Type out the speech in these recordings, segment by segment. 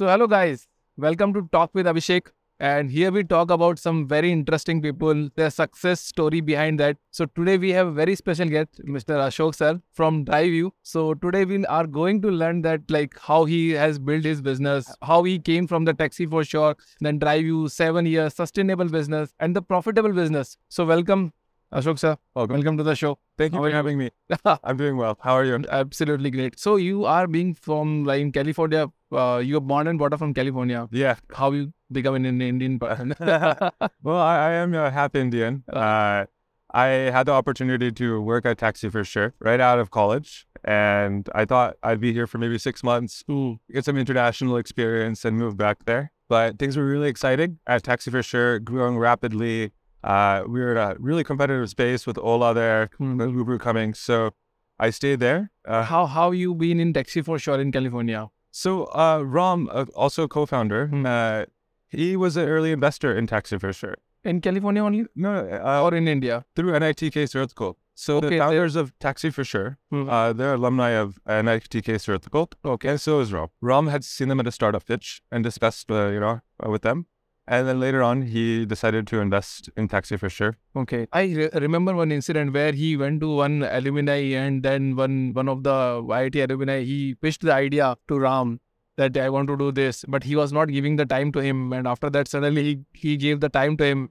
So, hello guys, welcome to Talk with Abhishek. And here we talk about some very interesting people, their success story behind that. So today we have a very special guest, Mr. Ashok sir from DriveU. So today we are going to learn that like how he has built his business, how he came from the taxi for sure, then DriveU, seven years, sustainable business, and the profitable business. So welcome, Ashok sir. Welcome. Welcome to the show. Thank you How for having me. I'm doing well. How are you? Absolutely great. So you are being from like in California. Uh, you are born and brought up from California. Yeah. How you become an Indian person? Well, I, I am a half Indian. Uh, I had the opportunity to work at Taxi for sure right out of college. And I thought I'd be here for maybe six months, get some international experience and move back there. But things were really exciting at Taxi for sure, growing rapidly. Uh, we were in a really competitive space with Ola there, Mhm. Uber coming. So I stayed there. Uh, how how you been in taxi for sure in California? So uh, Ram, uh, also co-founder, Hmm. uh, he was an early investor in Taxi for sure. In California only No, uh, or in India? through NITK Surathkal. So Okay, the founders of Taxi for sure, Mhm. uh, they're alumni of NITK Surathkal. Okay, and so is Ram. Ram had seen them at a startup pitch and discussed, uh, you know, uh, with them. And then later on, he decided to invest in Taxi for sure. Okay, I re- remember one incident where he went to one alumni and then one one of the IIT alumni he pitched the idea to Ram that I want to do this, but he was not giving the time to him. And after that, suddenly he he gave the time to him,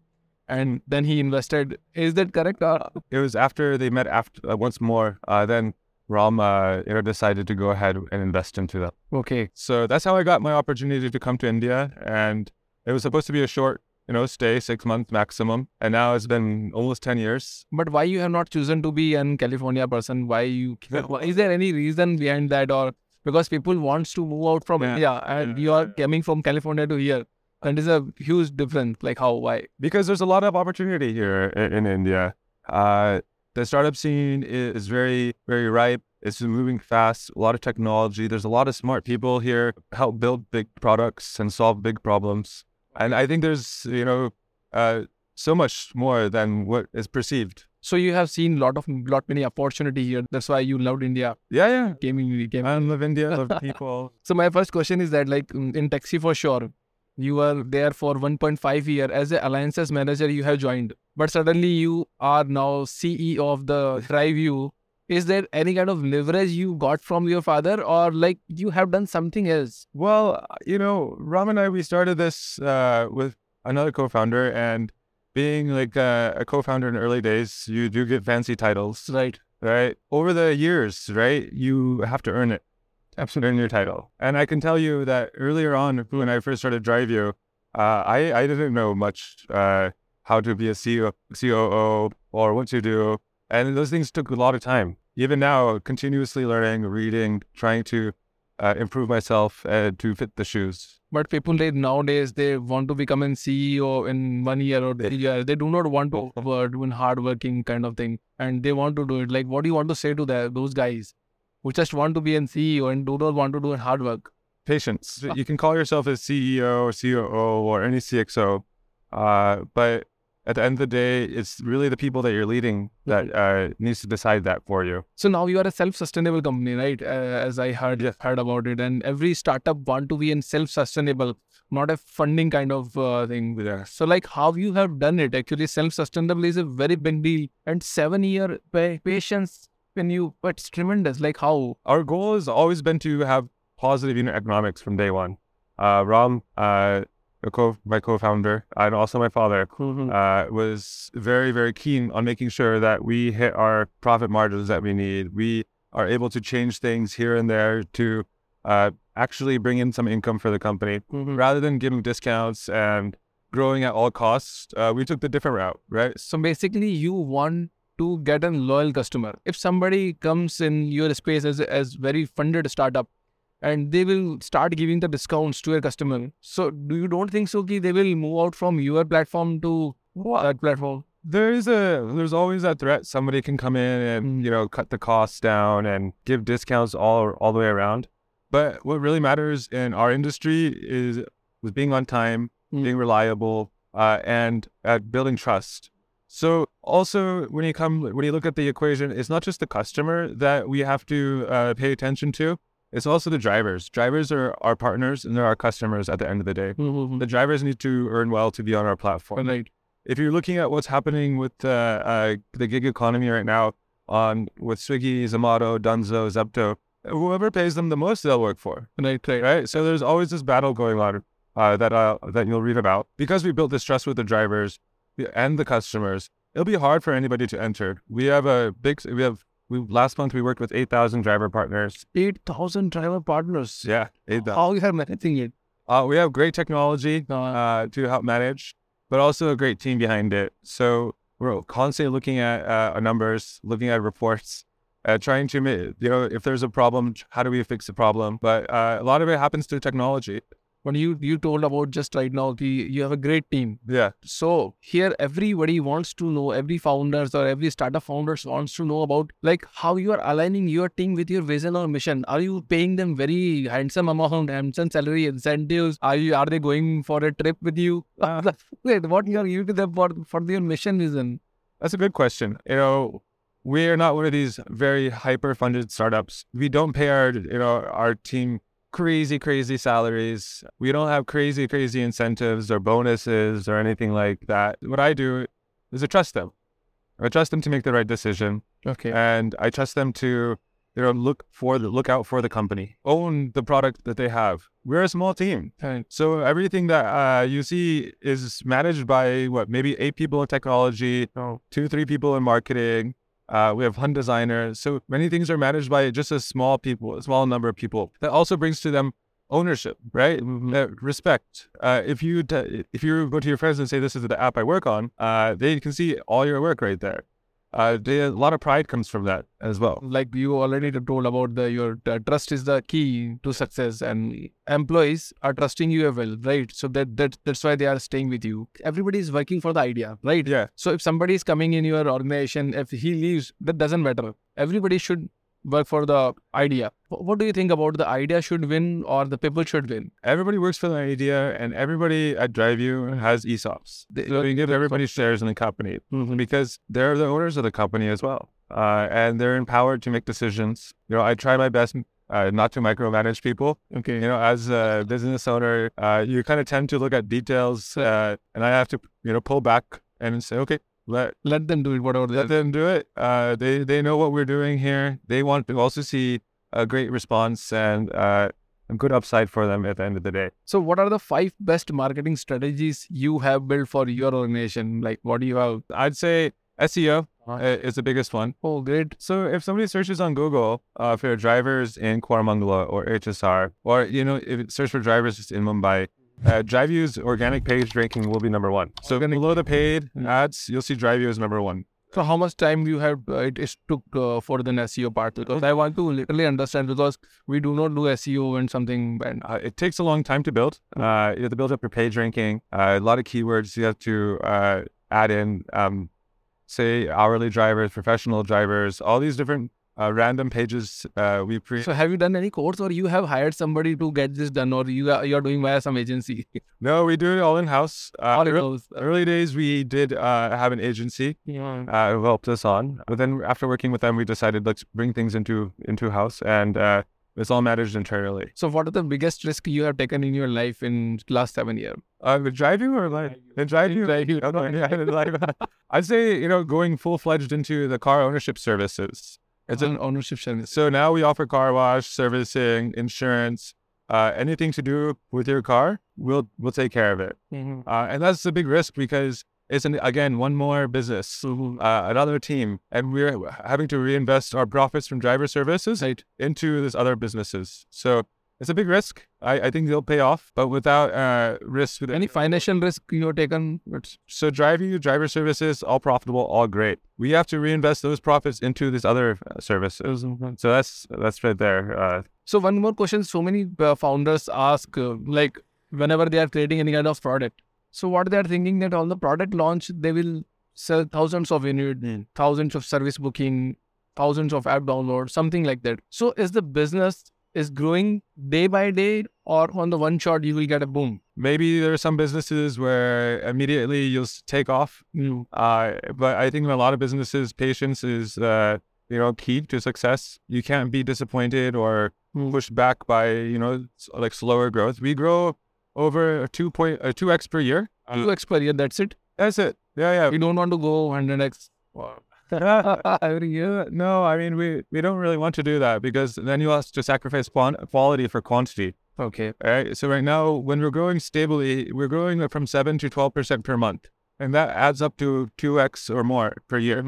and then he invested. Is that correct? Uh, It was after they met after uh, once more. Uh, then Ram, uh, you know, decided to go ahead and invest into them. okay, So that's how I got my opportunity to come to India. And it was supposed to be a short, you know, stay, six months maximum. And now it's been almost 10 years. but why you have not chosen to be an California person? Why you? Is there any reason behind that, or because people wants to move out from Yeah, India and yeah, you are coming from California to here? And it's a huge difference. Like how? Why? Because there's a lot of opportunity here in, in India. Uh, the startup scene is very, very ripe. It's moving fast, a lot of technology. There's a lot of smart people here, help build big products and solve big problems. And I think there's, you know, uh, so much more than what is perceived. So you have seen lot of lot many opportunity here. That's why you loved India. Yeah, yeah. Came in, came. I love India, love people. So my first question is that like mm, in taxi for sure, you were there for 1.5 year as a alliances manager. You have joined, but suddenly you are now CEO of the DriveU. Is there any kind of leverage you got from your father, or like you have done something else? Well, you know, Ram and I, we started this uh, with another co-founder, and being like uh, a co-founder in early days, you do get fancy titles, Right. right? Over the years, right, you have to earn it, absolutely earn your title. And I can tell you that earlier on, when I first started DriveU, uh, I I didn't know much uh, how to be a CEO, COO or what to do, and those things took a lot of time. Even now, continuously learning, reading, trying to uh, improve myself uh, to fit the shoes. But people they nowadays they want to become an CEO in one year or three years. They do not want to uh, do an hard working kind of thing, and they want to do it. Like, what do you want to say to that those guys who just want to be an CEO and do not want to do hard work? Patience. You can call yourself a CEO or COO or any CXO, uh, but at the end of the day, it's really the people that you're leading that uh, needs to decide that for you. So now you are a self-sustainable company, right? Uh, as I heard Yes. heard about it, and every startup want to be in self-sustainable, not a funding kind of uh, thing. Yeah. So like how you have done it? Actually, self-sustainable is a very big deal, and seven-year pa- patience when you, it's tremendous. Like how? Our goal has always been to have positive unit economics from day one. Uh, Ram, uh, co- my co-founder, and also my father, uh, was very, very keen on making sure that we hit our profit margins that we need. We are able to change things here and there to uh, actually bring in some income for the company rather than giving discounts and growing at all costs. Uh, we took the different route, right? So basically, you want to get a loyal customer. If somebody comes in your space as a, as very funded startup, and they will start giving the discounts to your customer. So do you don't think so? Ki they will move out from your platform to that platform. There is a there's always that threat somebody can come in and you know cut the costs down and give discounts all all the way around. But what really matters in our industry is was being on time, Mm. being reliable, uh, and uh, building trust. So also when you come when you look at the equation, it's not just the customer that we have to uh, pay attention to. It's also the drivers. Drivers are our partners and they're our customers at the end of the day. Mm-hmm. The drivers need to earn well to be on our platform. Right. If you're looking at what's happening with uh, uh, the gig economy right now, on with Swiggy, Zomato, Dunzo, Zepto, whoever pays them the most, they'll work for. Right. Right. Right. So there's always this battle going on uh, that uh, that you'll read about because we built this trust with the drivers and the customers. It'll be hard for anybody to enter. We have a big. We have. We last month we worked with eight thousand driver partners. Eight thousand driver partners. Yeah, eight thousand. How you are managing it? Uh, we have great technology Uh, uh, to help manage, but also a great team behind it. So we're constantly looking at uh, our numbers, looking at reports, uh, trying to, you know, if there's a problem, how do we fix the problem? But uh, a lot of it happens through technology. But you you told about just right now the you have a great team. Yeah. So here everybody wants to know, every founders or every startup founders wants to know about like how you are aligning your team with your vision or mission. Are you paying them very handsome amount, handsome salary incentives? Are you are they going for a trip with you? What you are giving to them for for your mission vision? That's a good question. You know, we are not one of these very hyper funded startups. We don't pay our, you know, our team crazy, crazy salaries. We don't have crazy, crazy incentives or bonuses or anything like that. What I do is I trust them. I trust them to make the right decision. Okay. and I trust them to you know look for the look out for the company, own the product that they have. We're a small team, Right. so everything that uh, you see is managed by what maybe eight people in technology, Oh. two three people in marketing. Uh, we have hunt designers, so many things are managed by just a small people, a small number of people. That also brings to them ownership, right? Uh, respect. Uh, if you t- if you go to your friends and say this is the app I work on, uh, they can see all your work right there. Uh, a lot of pride comes from that as well. like you already told about the your uh, trust is the key to success and employees are trusting you as well right? So that, that that's why they are staying with you. Everybody is working for the idea right? Yeah, so if somebody is coming in your organization if he leaves that doesn't matter. Everybody should work for the idea what do you think about the idea should win or the people should win everybody works for the idea, and everybody at DriveU has ESOPs. They, so we give everybody shares in the company because they're the owners of the company as well, uh, and they're empowered to make decisions. You know, I try my best uh, not to micromanage people. okay You know, as a business owner, uh, you kind of tend to look at details, uh, and I have to, you know, pull back and say, okay, let let them do it whatever let them do it. Uh, they they know what we're doing here. They want to also see a great response and uh, a good upside for them at the end of the day. so what are the five best marketing strategies you have built for your organization like what do you have I'd say SEO Uh-huh. uh, is the biggest one. oh great So if somebody searches on Google uh, for drivers in Koramangala or HSR, or you know, if it search for drivers in Mumbai, uh, DriveU's organic page ranking will be number one. So below the paid ads, you'll see DriveU as number one. So how much time you have uh, it is took uh, for the SEO part? Because I want to literally understand because we do not do SEO and something and Uh, it takes a long time to build. Uh, you have to build up your page ranking. Uh, a lot of keywords you have to uh, add in. Um, say hourly drivers, professional drivers, all these different uh, random pages uh, we create. so have you done any course or you have hired somebody to get this done or you are you are doing via some agency? No, we do it all in house. Uh, All in house. Early days, we did uh, have an agency Yeah. uh, who helped us on, but then after working with them, we decided let's bring things into into house, and uh, it's all managed internally. So what are the biggest risk you have taken in your life in last seven years? Uh, the DriveU or like the DriveU? Drive you. Oh, no, yeah, I'd say you know going full fledged into the car ownership services. It's It's an ownership service. so now we offer car wash, servicing, insurance, uh, anything to do with your car. We'll we'll take care of it. Mhm. Uh, and that's a big risk because it's an, again one more business, uh, another team, and we're having to reinvest our profits from driver services Right. into this other businesses. So it's a big risk. I, I think they'll pay off, but without uh, risk. With Any financial risk you have taken? It's So driving driver services, all profitable, all great. We have to reinvest those profits into these other uh, services. So that's that's right there. Uh, So one more question. So many uh, founders ask, uh, like, whenever they are creating any kind of product. So what they are thinking that on the product launch, they will sell thousands of units, thousands of service booking, thousands of app downloads, something like that. So is the business is growing day by day, or on the one shot you will get a boom? maybe there are some businesses where immediately you'll take off. Uh, but I think in a lot of businesses, patience is uh, you know key to success. You can't be disappointed or Hmm. pushed back by you know like slower growth. We grow over a two point two x per year. Two X per year, that's it. That's it. Yeah, yeah. We don't want to go 100x every year. no, I mean we we don't really want to do that because then you have to sacrifice quality for quantity. Okay. Right. So right now, when we're growing stably, we're growing from seven to twelve percent per month, and that adds up to two x or more per year.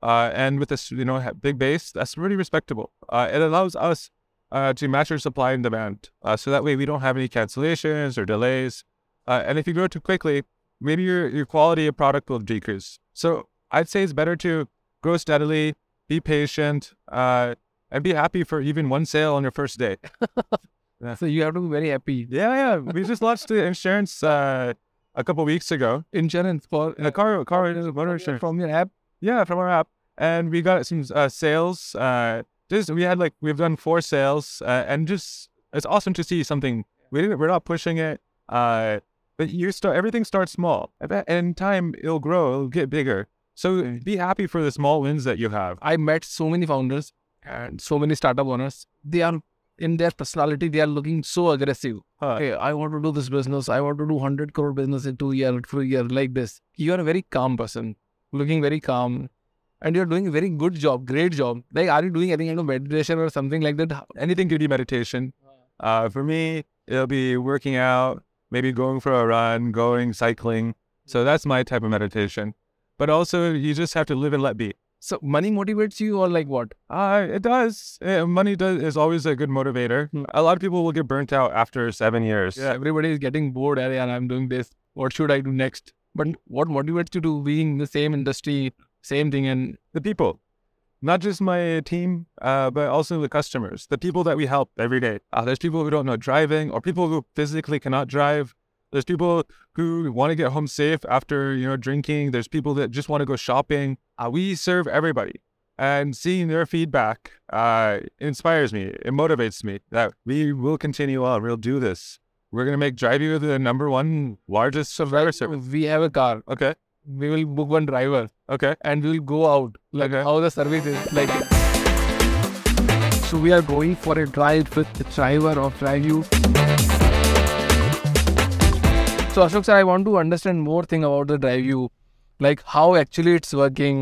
Uh, and with this, you know, big base, that's really respectable. Uh, it allows us uh, to match our supply and demand, uh, so that way we don't have any cancellations or delays. Uh, and if you grow too quickly, maybe your your quality of product will decrease. So I'd say it's better to grow steadily, be patient, uh, and be happy for even one sale on your first day. So you have to be very happy. Yeah, yeah. We just launched the insurance uh, a couple weeks ago. Insurance for The car, car motor insurance. from your app. Yeah, from our app, and we got some uh, sales. Uh, just we had like we've done four sales, uh, and just it's awesome to see something. We didn't, we're not pushing it, uh, but you start everything starts small, and in time it'll grow, it'll get bigger. So be happy for the small wins that you have. I met so many founders and so many startup owners. They are in their personality, they are looking so aggressive. Huh. Hey, I want to do this business. I want to do 100 crore business in two years, three years, like this. You are a very calm person, looking very calm. And you're doing a very good job, great job. Like, are you doing any kind of meditation or something like that? anything could be meditation. Uh, for me, it'll be working out, maybe going for a run, going cycling. So that's my type of meditation. But also, you just have to live and let be. So, money motivates you, or like what? Uh, it does. Uh, money does is always a good motivator. Hmm. A lot of people will get burnt out after seven years. Yeah, everybody is getting bored. "Arey yaar, I'm doing this. What should I do next? But what motivates you to being in the same industry, same thing, and The people, not just my team, uh, but also the customers, the people that we help every day. Uh, there's people who don't know driving, or people who physically cannot drive. There's people who want to get home safe after you know drinking. There's people that just want to go shopping. Uh, we serve everybody, and seeing their feedback uh, inspires me. It motivates me that we will continue on. We'll do this. We're gonna make Drive You the number one largest driver service. we have a car. Okay. We will book one driver. Okay. and we'll go out like Okay. how the service is like so we are going for a drive with the driver of DriveU so ashok sir i want to understand more thing about the DriveU like how actually it's working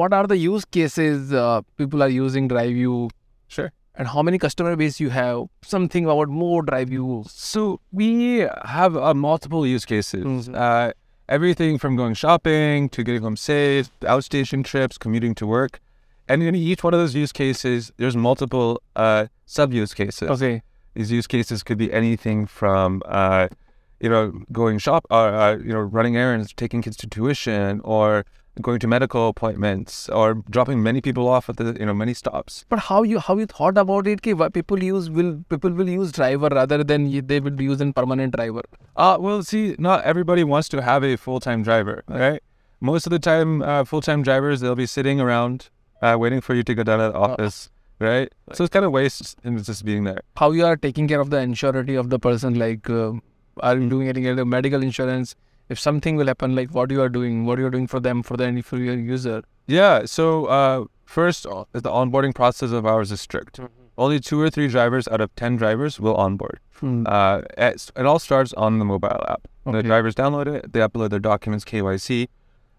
what are the use cases uh, people are using DriveU Sure. and how many customer base you have something about more DriveU So we have uh, multiple use cases. Mhm. Uh, everything from going shopping to getting home safe, outstation trips, commuting to work, and in each one of those use cases, there's multiple uh, sub use cases. okay These use cases could be anything from uh, you know going shop, uh, uh, you know running errands, taking kids to tuition, or going to medical appointments, or dropping many people off at the you know many stops. But how you how you thought about it? Ki why people use will people will use driver rather than they will use in permanent driver. Uh, well, see, not everybody wants to have a full time driver, right? Most of the time, uh, full time drivers, they'll be sitting around uh, waiting for you to go down to the office, right? So it's kind of waste in just being there. How you are taking care of the insurance of the person? Like, uh, are you doing anything like medical insurance? If something will happen, like what you are doing, what you are doing for them, for the for your user. Yeah. So uh, first, uh, the onboarding process of ours is strict. Only two or three drivers out of ten drivers will onboard. Hmm. Uh, it, it all starts on the mobile app. The drivers download it, they upload their documents, KYC,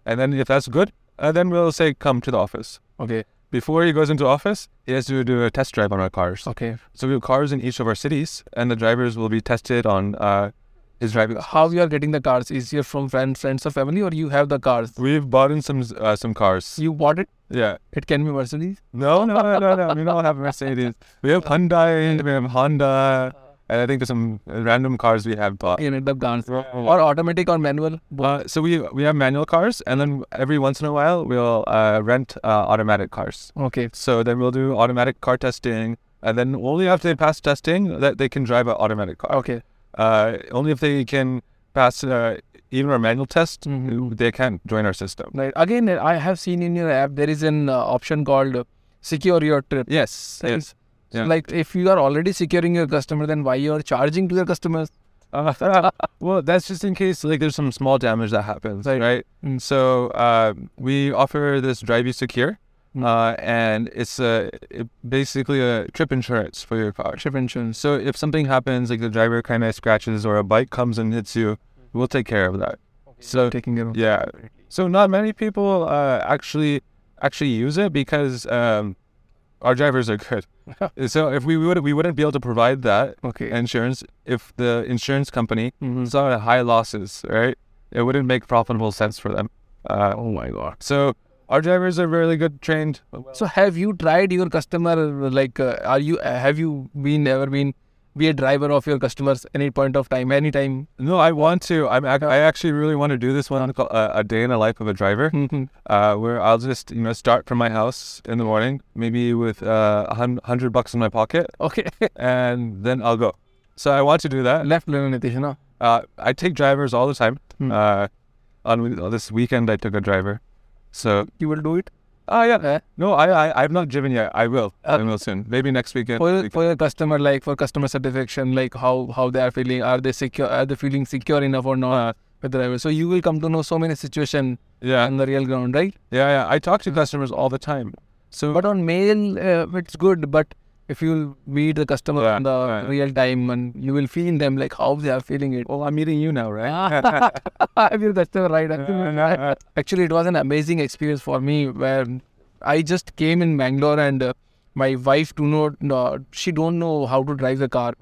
and then if that's good, uh, then we'll say come to the office. Okay. Before he goes into office, he has to do a test drive on our cars. Okay. So we have cars in each of our cities, and the drivers will be tested on uh, his driving. How you are getting the cars? Is it from friends, friends or family, or you have the cars? We've bought in some uh, some cars. You bought it? Yeah. It can be Mercedes. No, no, no, no, no. We don't have Mercedes. We have Hyundai. We have Honda. And I think there's some random cars we have bought. You need the cars or automatic or manual. Uh, so we we have manual cars, and then every once in a while we'll uh, rent uh, automatic cars. Okay. So then we'll do automatic car testing, and then only after they pass testing that they can drive an automatic car. Okay. Uh, only if they can pass uh, even our manual test, Mhm. they can't join our system. Right. Again, I have seen in your app there is an uh, option called uh, secure your trip. Yes, yes. So, Like if you are already securing your customer, then why you are charging to your customers? Uh, well, that's just in case like there's some small damage that happens, Right. right? Mm. So uh, we offer this DriveU Secure, uh, and it's a it, basically a trip insurance for your car. Trip insurance. So if something happens, like the driver kind of scratches or a bike comes and hits you, we'll take care of that. So taking it. yeah, so not many people uh, actually actually use it because um, our drivers are good. so if we would we wouldn't be able to provide that Okay. insurance if the insurance company Mhm. saw high losses, right? It wouldn't make profitable sense for them. Uh, Oh my god. so our drivers are really good trained. So have you tried your customer like uh, are you uh, have you been ever been be a driver of your customers any point of time anytime? No, I want to. I'm. ac- I actually really want to do this one called uh, a day in the life of a driver, Mhm. uh, where I'll just you know start from my house in the morning, maybe with uh, a hun- hundred bucks in my pocket, okay. and then I'll go. So I want to do that. Left no? Uh, I take drivers all the time. Uh, on this weekend, I took a driver. So You will do it? ah yeah. Eh? No, I I I've not driven yet. I will. I will soon. Maybe next weekend. For, weekend. for your customer, like for customer satisfaction, like how how they are feeling, are they secure, are they feeling secure enough or not with the driver? So you will come to know so many situation yeah. on the real ground, right? Yeah, yeah. I talk to customers all the time. So But on mail, uh, it's good. But if you meet the customer Yeah, in the yeah. real time and you will feel them like how they are feeling it. Oh, I'm meeting you now, right? I'm your customer, right? Yeah. Actually, it was an amazing experience for me where I just came in Bangalore and uh, my wife do not, no, she don't know how to drive the car,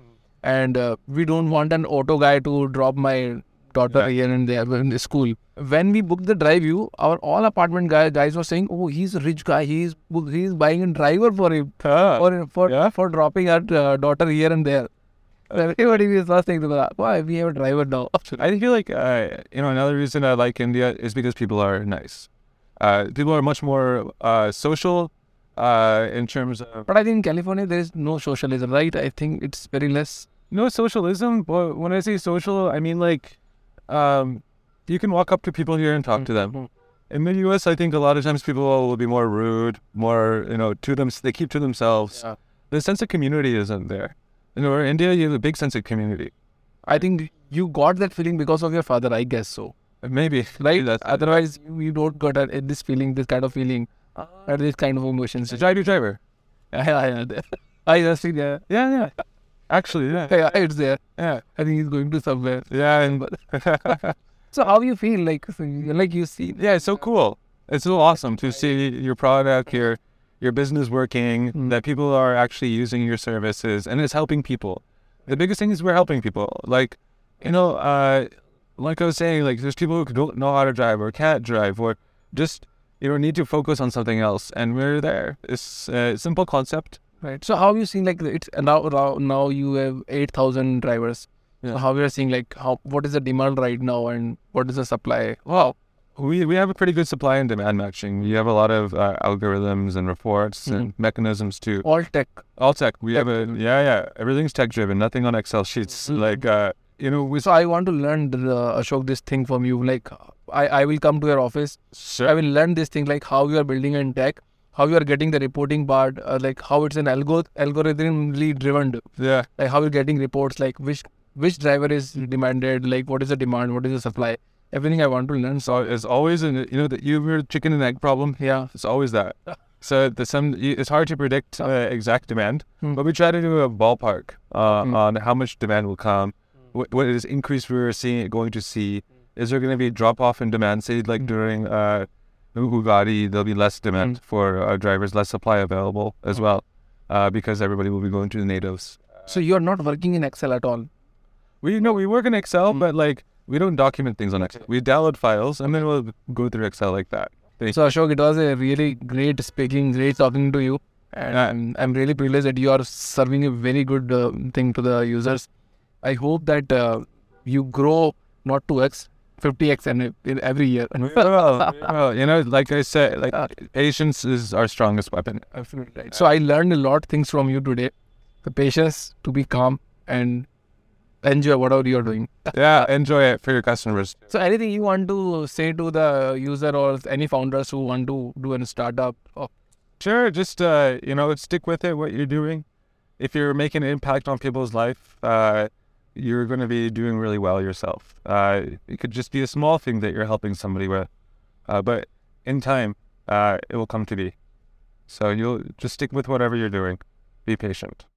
and uh, we don't want an auto guy to drop my daughter Yeah. here and there in the school. When we booked the DriveU, our all apartment guy, guys were saying, "Oh, he's a rich guy. He's he's buying a driver for him Ah, for for Yeah. for dropping our uh, daughter here and there." Everybody was first saying, "Why we have a driver now?" I feel like uh, you know another reason I like India is because people are nice. Uh, people are much more uh, social uh, in terms of But I think in California there is no socialism, right? I think it's very less. no socialism. But when I say social, I mean like um, you can walk up to people here and talk to them. Mhm. In the U.S., I think a lot of times people will be more rude, more you know to them. They keep to themselves. Yeah. The sense of community isn't there. You know, in India, you have a big sense of community. I think you got that feeling because of your father. I guess so, Maybe right? That's Otherwise, you, you don't got a, this feeling, this kind of feeling, or this kind of emotions. Drive your driver. Yeah, yeah, yeah. I just feel yeah, Yeah, yeah. Actually, yeah, yeah, it's there. Yeah, I think he's going to somewhere. yeah, and So how you feel like like you see? yeah, it's so cool. It's so awesome to see your product, your your business working, Mm. that people are actually using your services, and it's helping people. The biggest thing is we're helping people. Like, you know, uh, like I was saying, like there's people who don't know how to drive or can't drive or just you know need to focus on something else, and we're there. It's a simple concept. Right. So how you seeing like it's now now, now you have eight thousand drivers. Yeah. So how you are seeing like how what is the demand right now and what is the supply? Well, we we have a pretty good supply and demand matching. We have a lot of uh, algorithms and reports and mechanisms to All tech. all tech. We have a yeah yeah everything's tech driven. Nothing on Excel sheets. Mhm. Like uh, you know we So I want to learn the, Ashok this thing from you. Like I, I will come to your office. sure. I will learn this thing like how you are building in tech, how you are getting the reporting part, uh, like how it's an algo algorithmically driven. yeah Like how you're getting reports, like which which driver is demanded, like what is the demand, what is the supply. Everything I want to learn. So so it's always an you know that you have your chicken and egg problem. yeah. It's always that. So the some it's hard to predict uh, exact demand, Hmm. but we try to do a ballpark uh, Hmm. on how much demand will come. What, what is increase we're seeing going to see? Is there going to be drop off in demand? Say like Hmm. during Ugadi, there'll be less demand for uh, drivers, less supply available as Hmm. well, uh, because everybody will be going to the natives. So you are not working in Excel at all. We know we work in Excel, Hmm. but like we don't document things on Excel. We download files and then we'll go through Excel like that. So Ashok, it was a really great speaking, great talking to you, and Yeah. I'm, I'm really privileged that you are serving a very good uh, thing to the users. I hope that uh, you grow not 2x, 50x and in every year. you know, like I said, like Uh, patience is our strongest weapon. Absolutely right. So I learned a lot things from you today. The patience to be calm and enjoy whatever you're doing. yeah, enjoy it for your customers. So anything you want to say to the user or any founders who want to do a startup? Or, Sure, just uh, you know, stick with it. What you're doing, if you're making an impact on people's life, uh, you're going to be doing really well yourself. Uh, it could just be a small thing that you're helping somebody with, uh, but in time, uh, it will come to be. So you'll just stick with whatever you're doing. Be patient.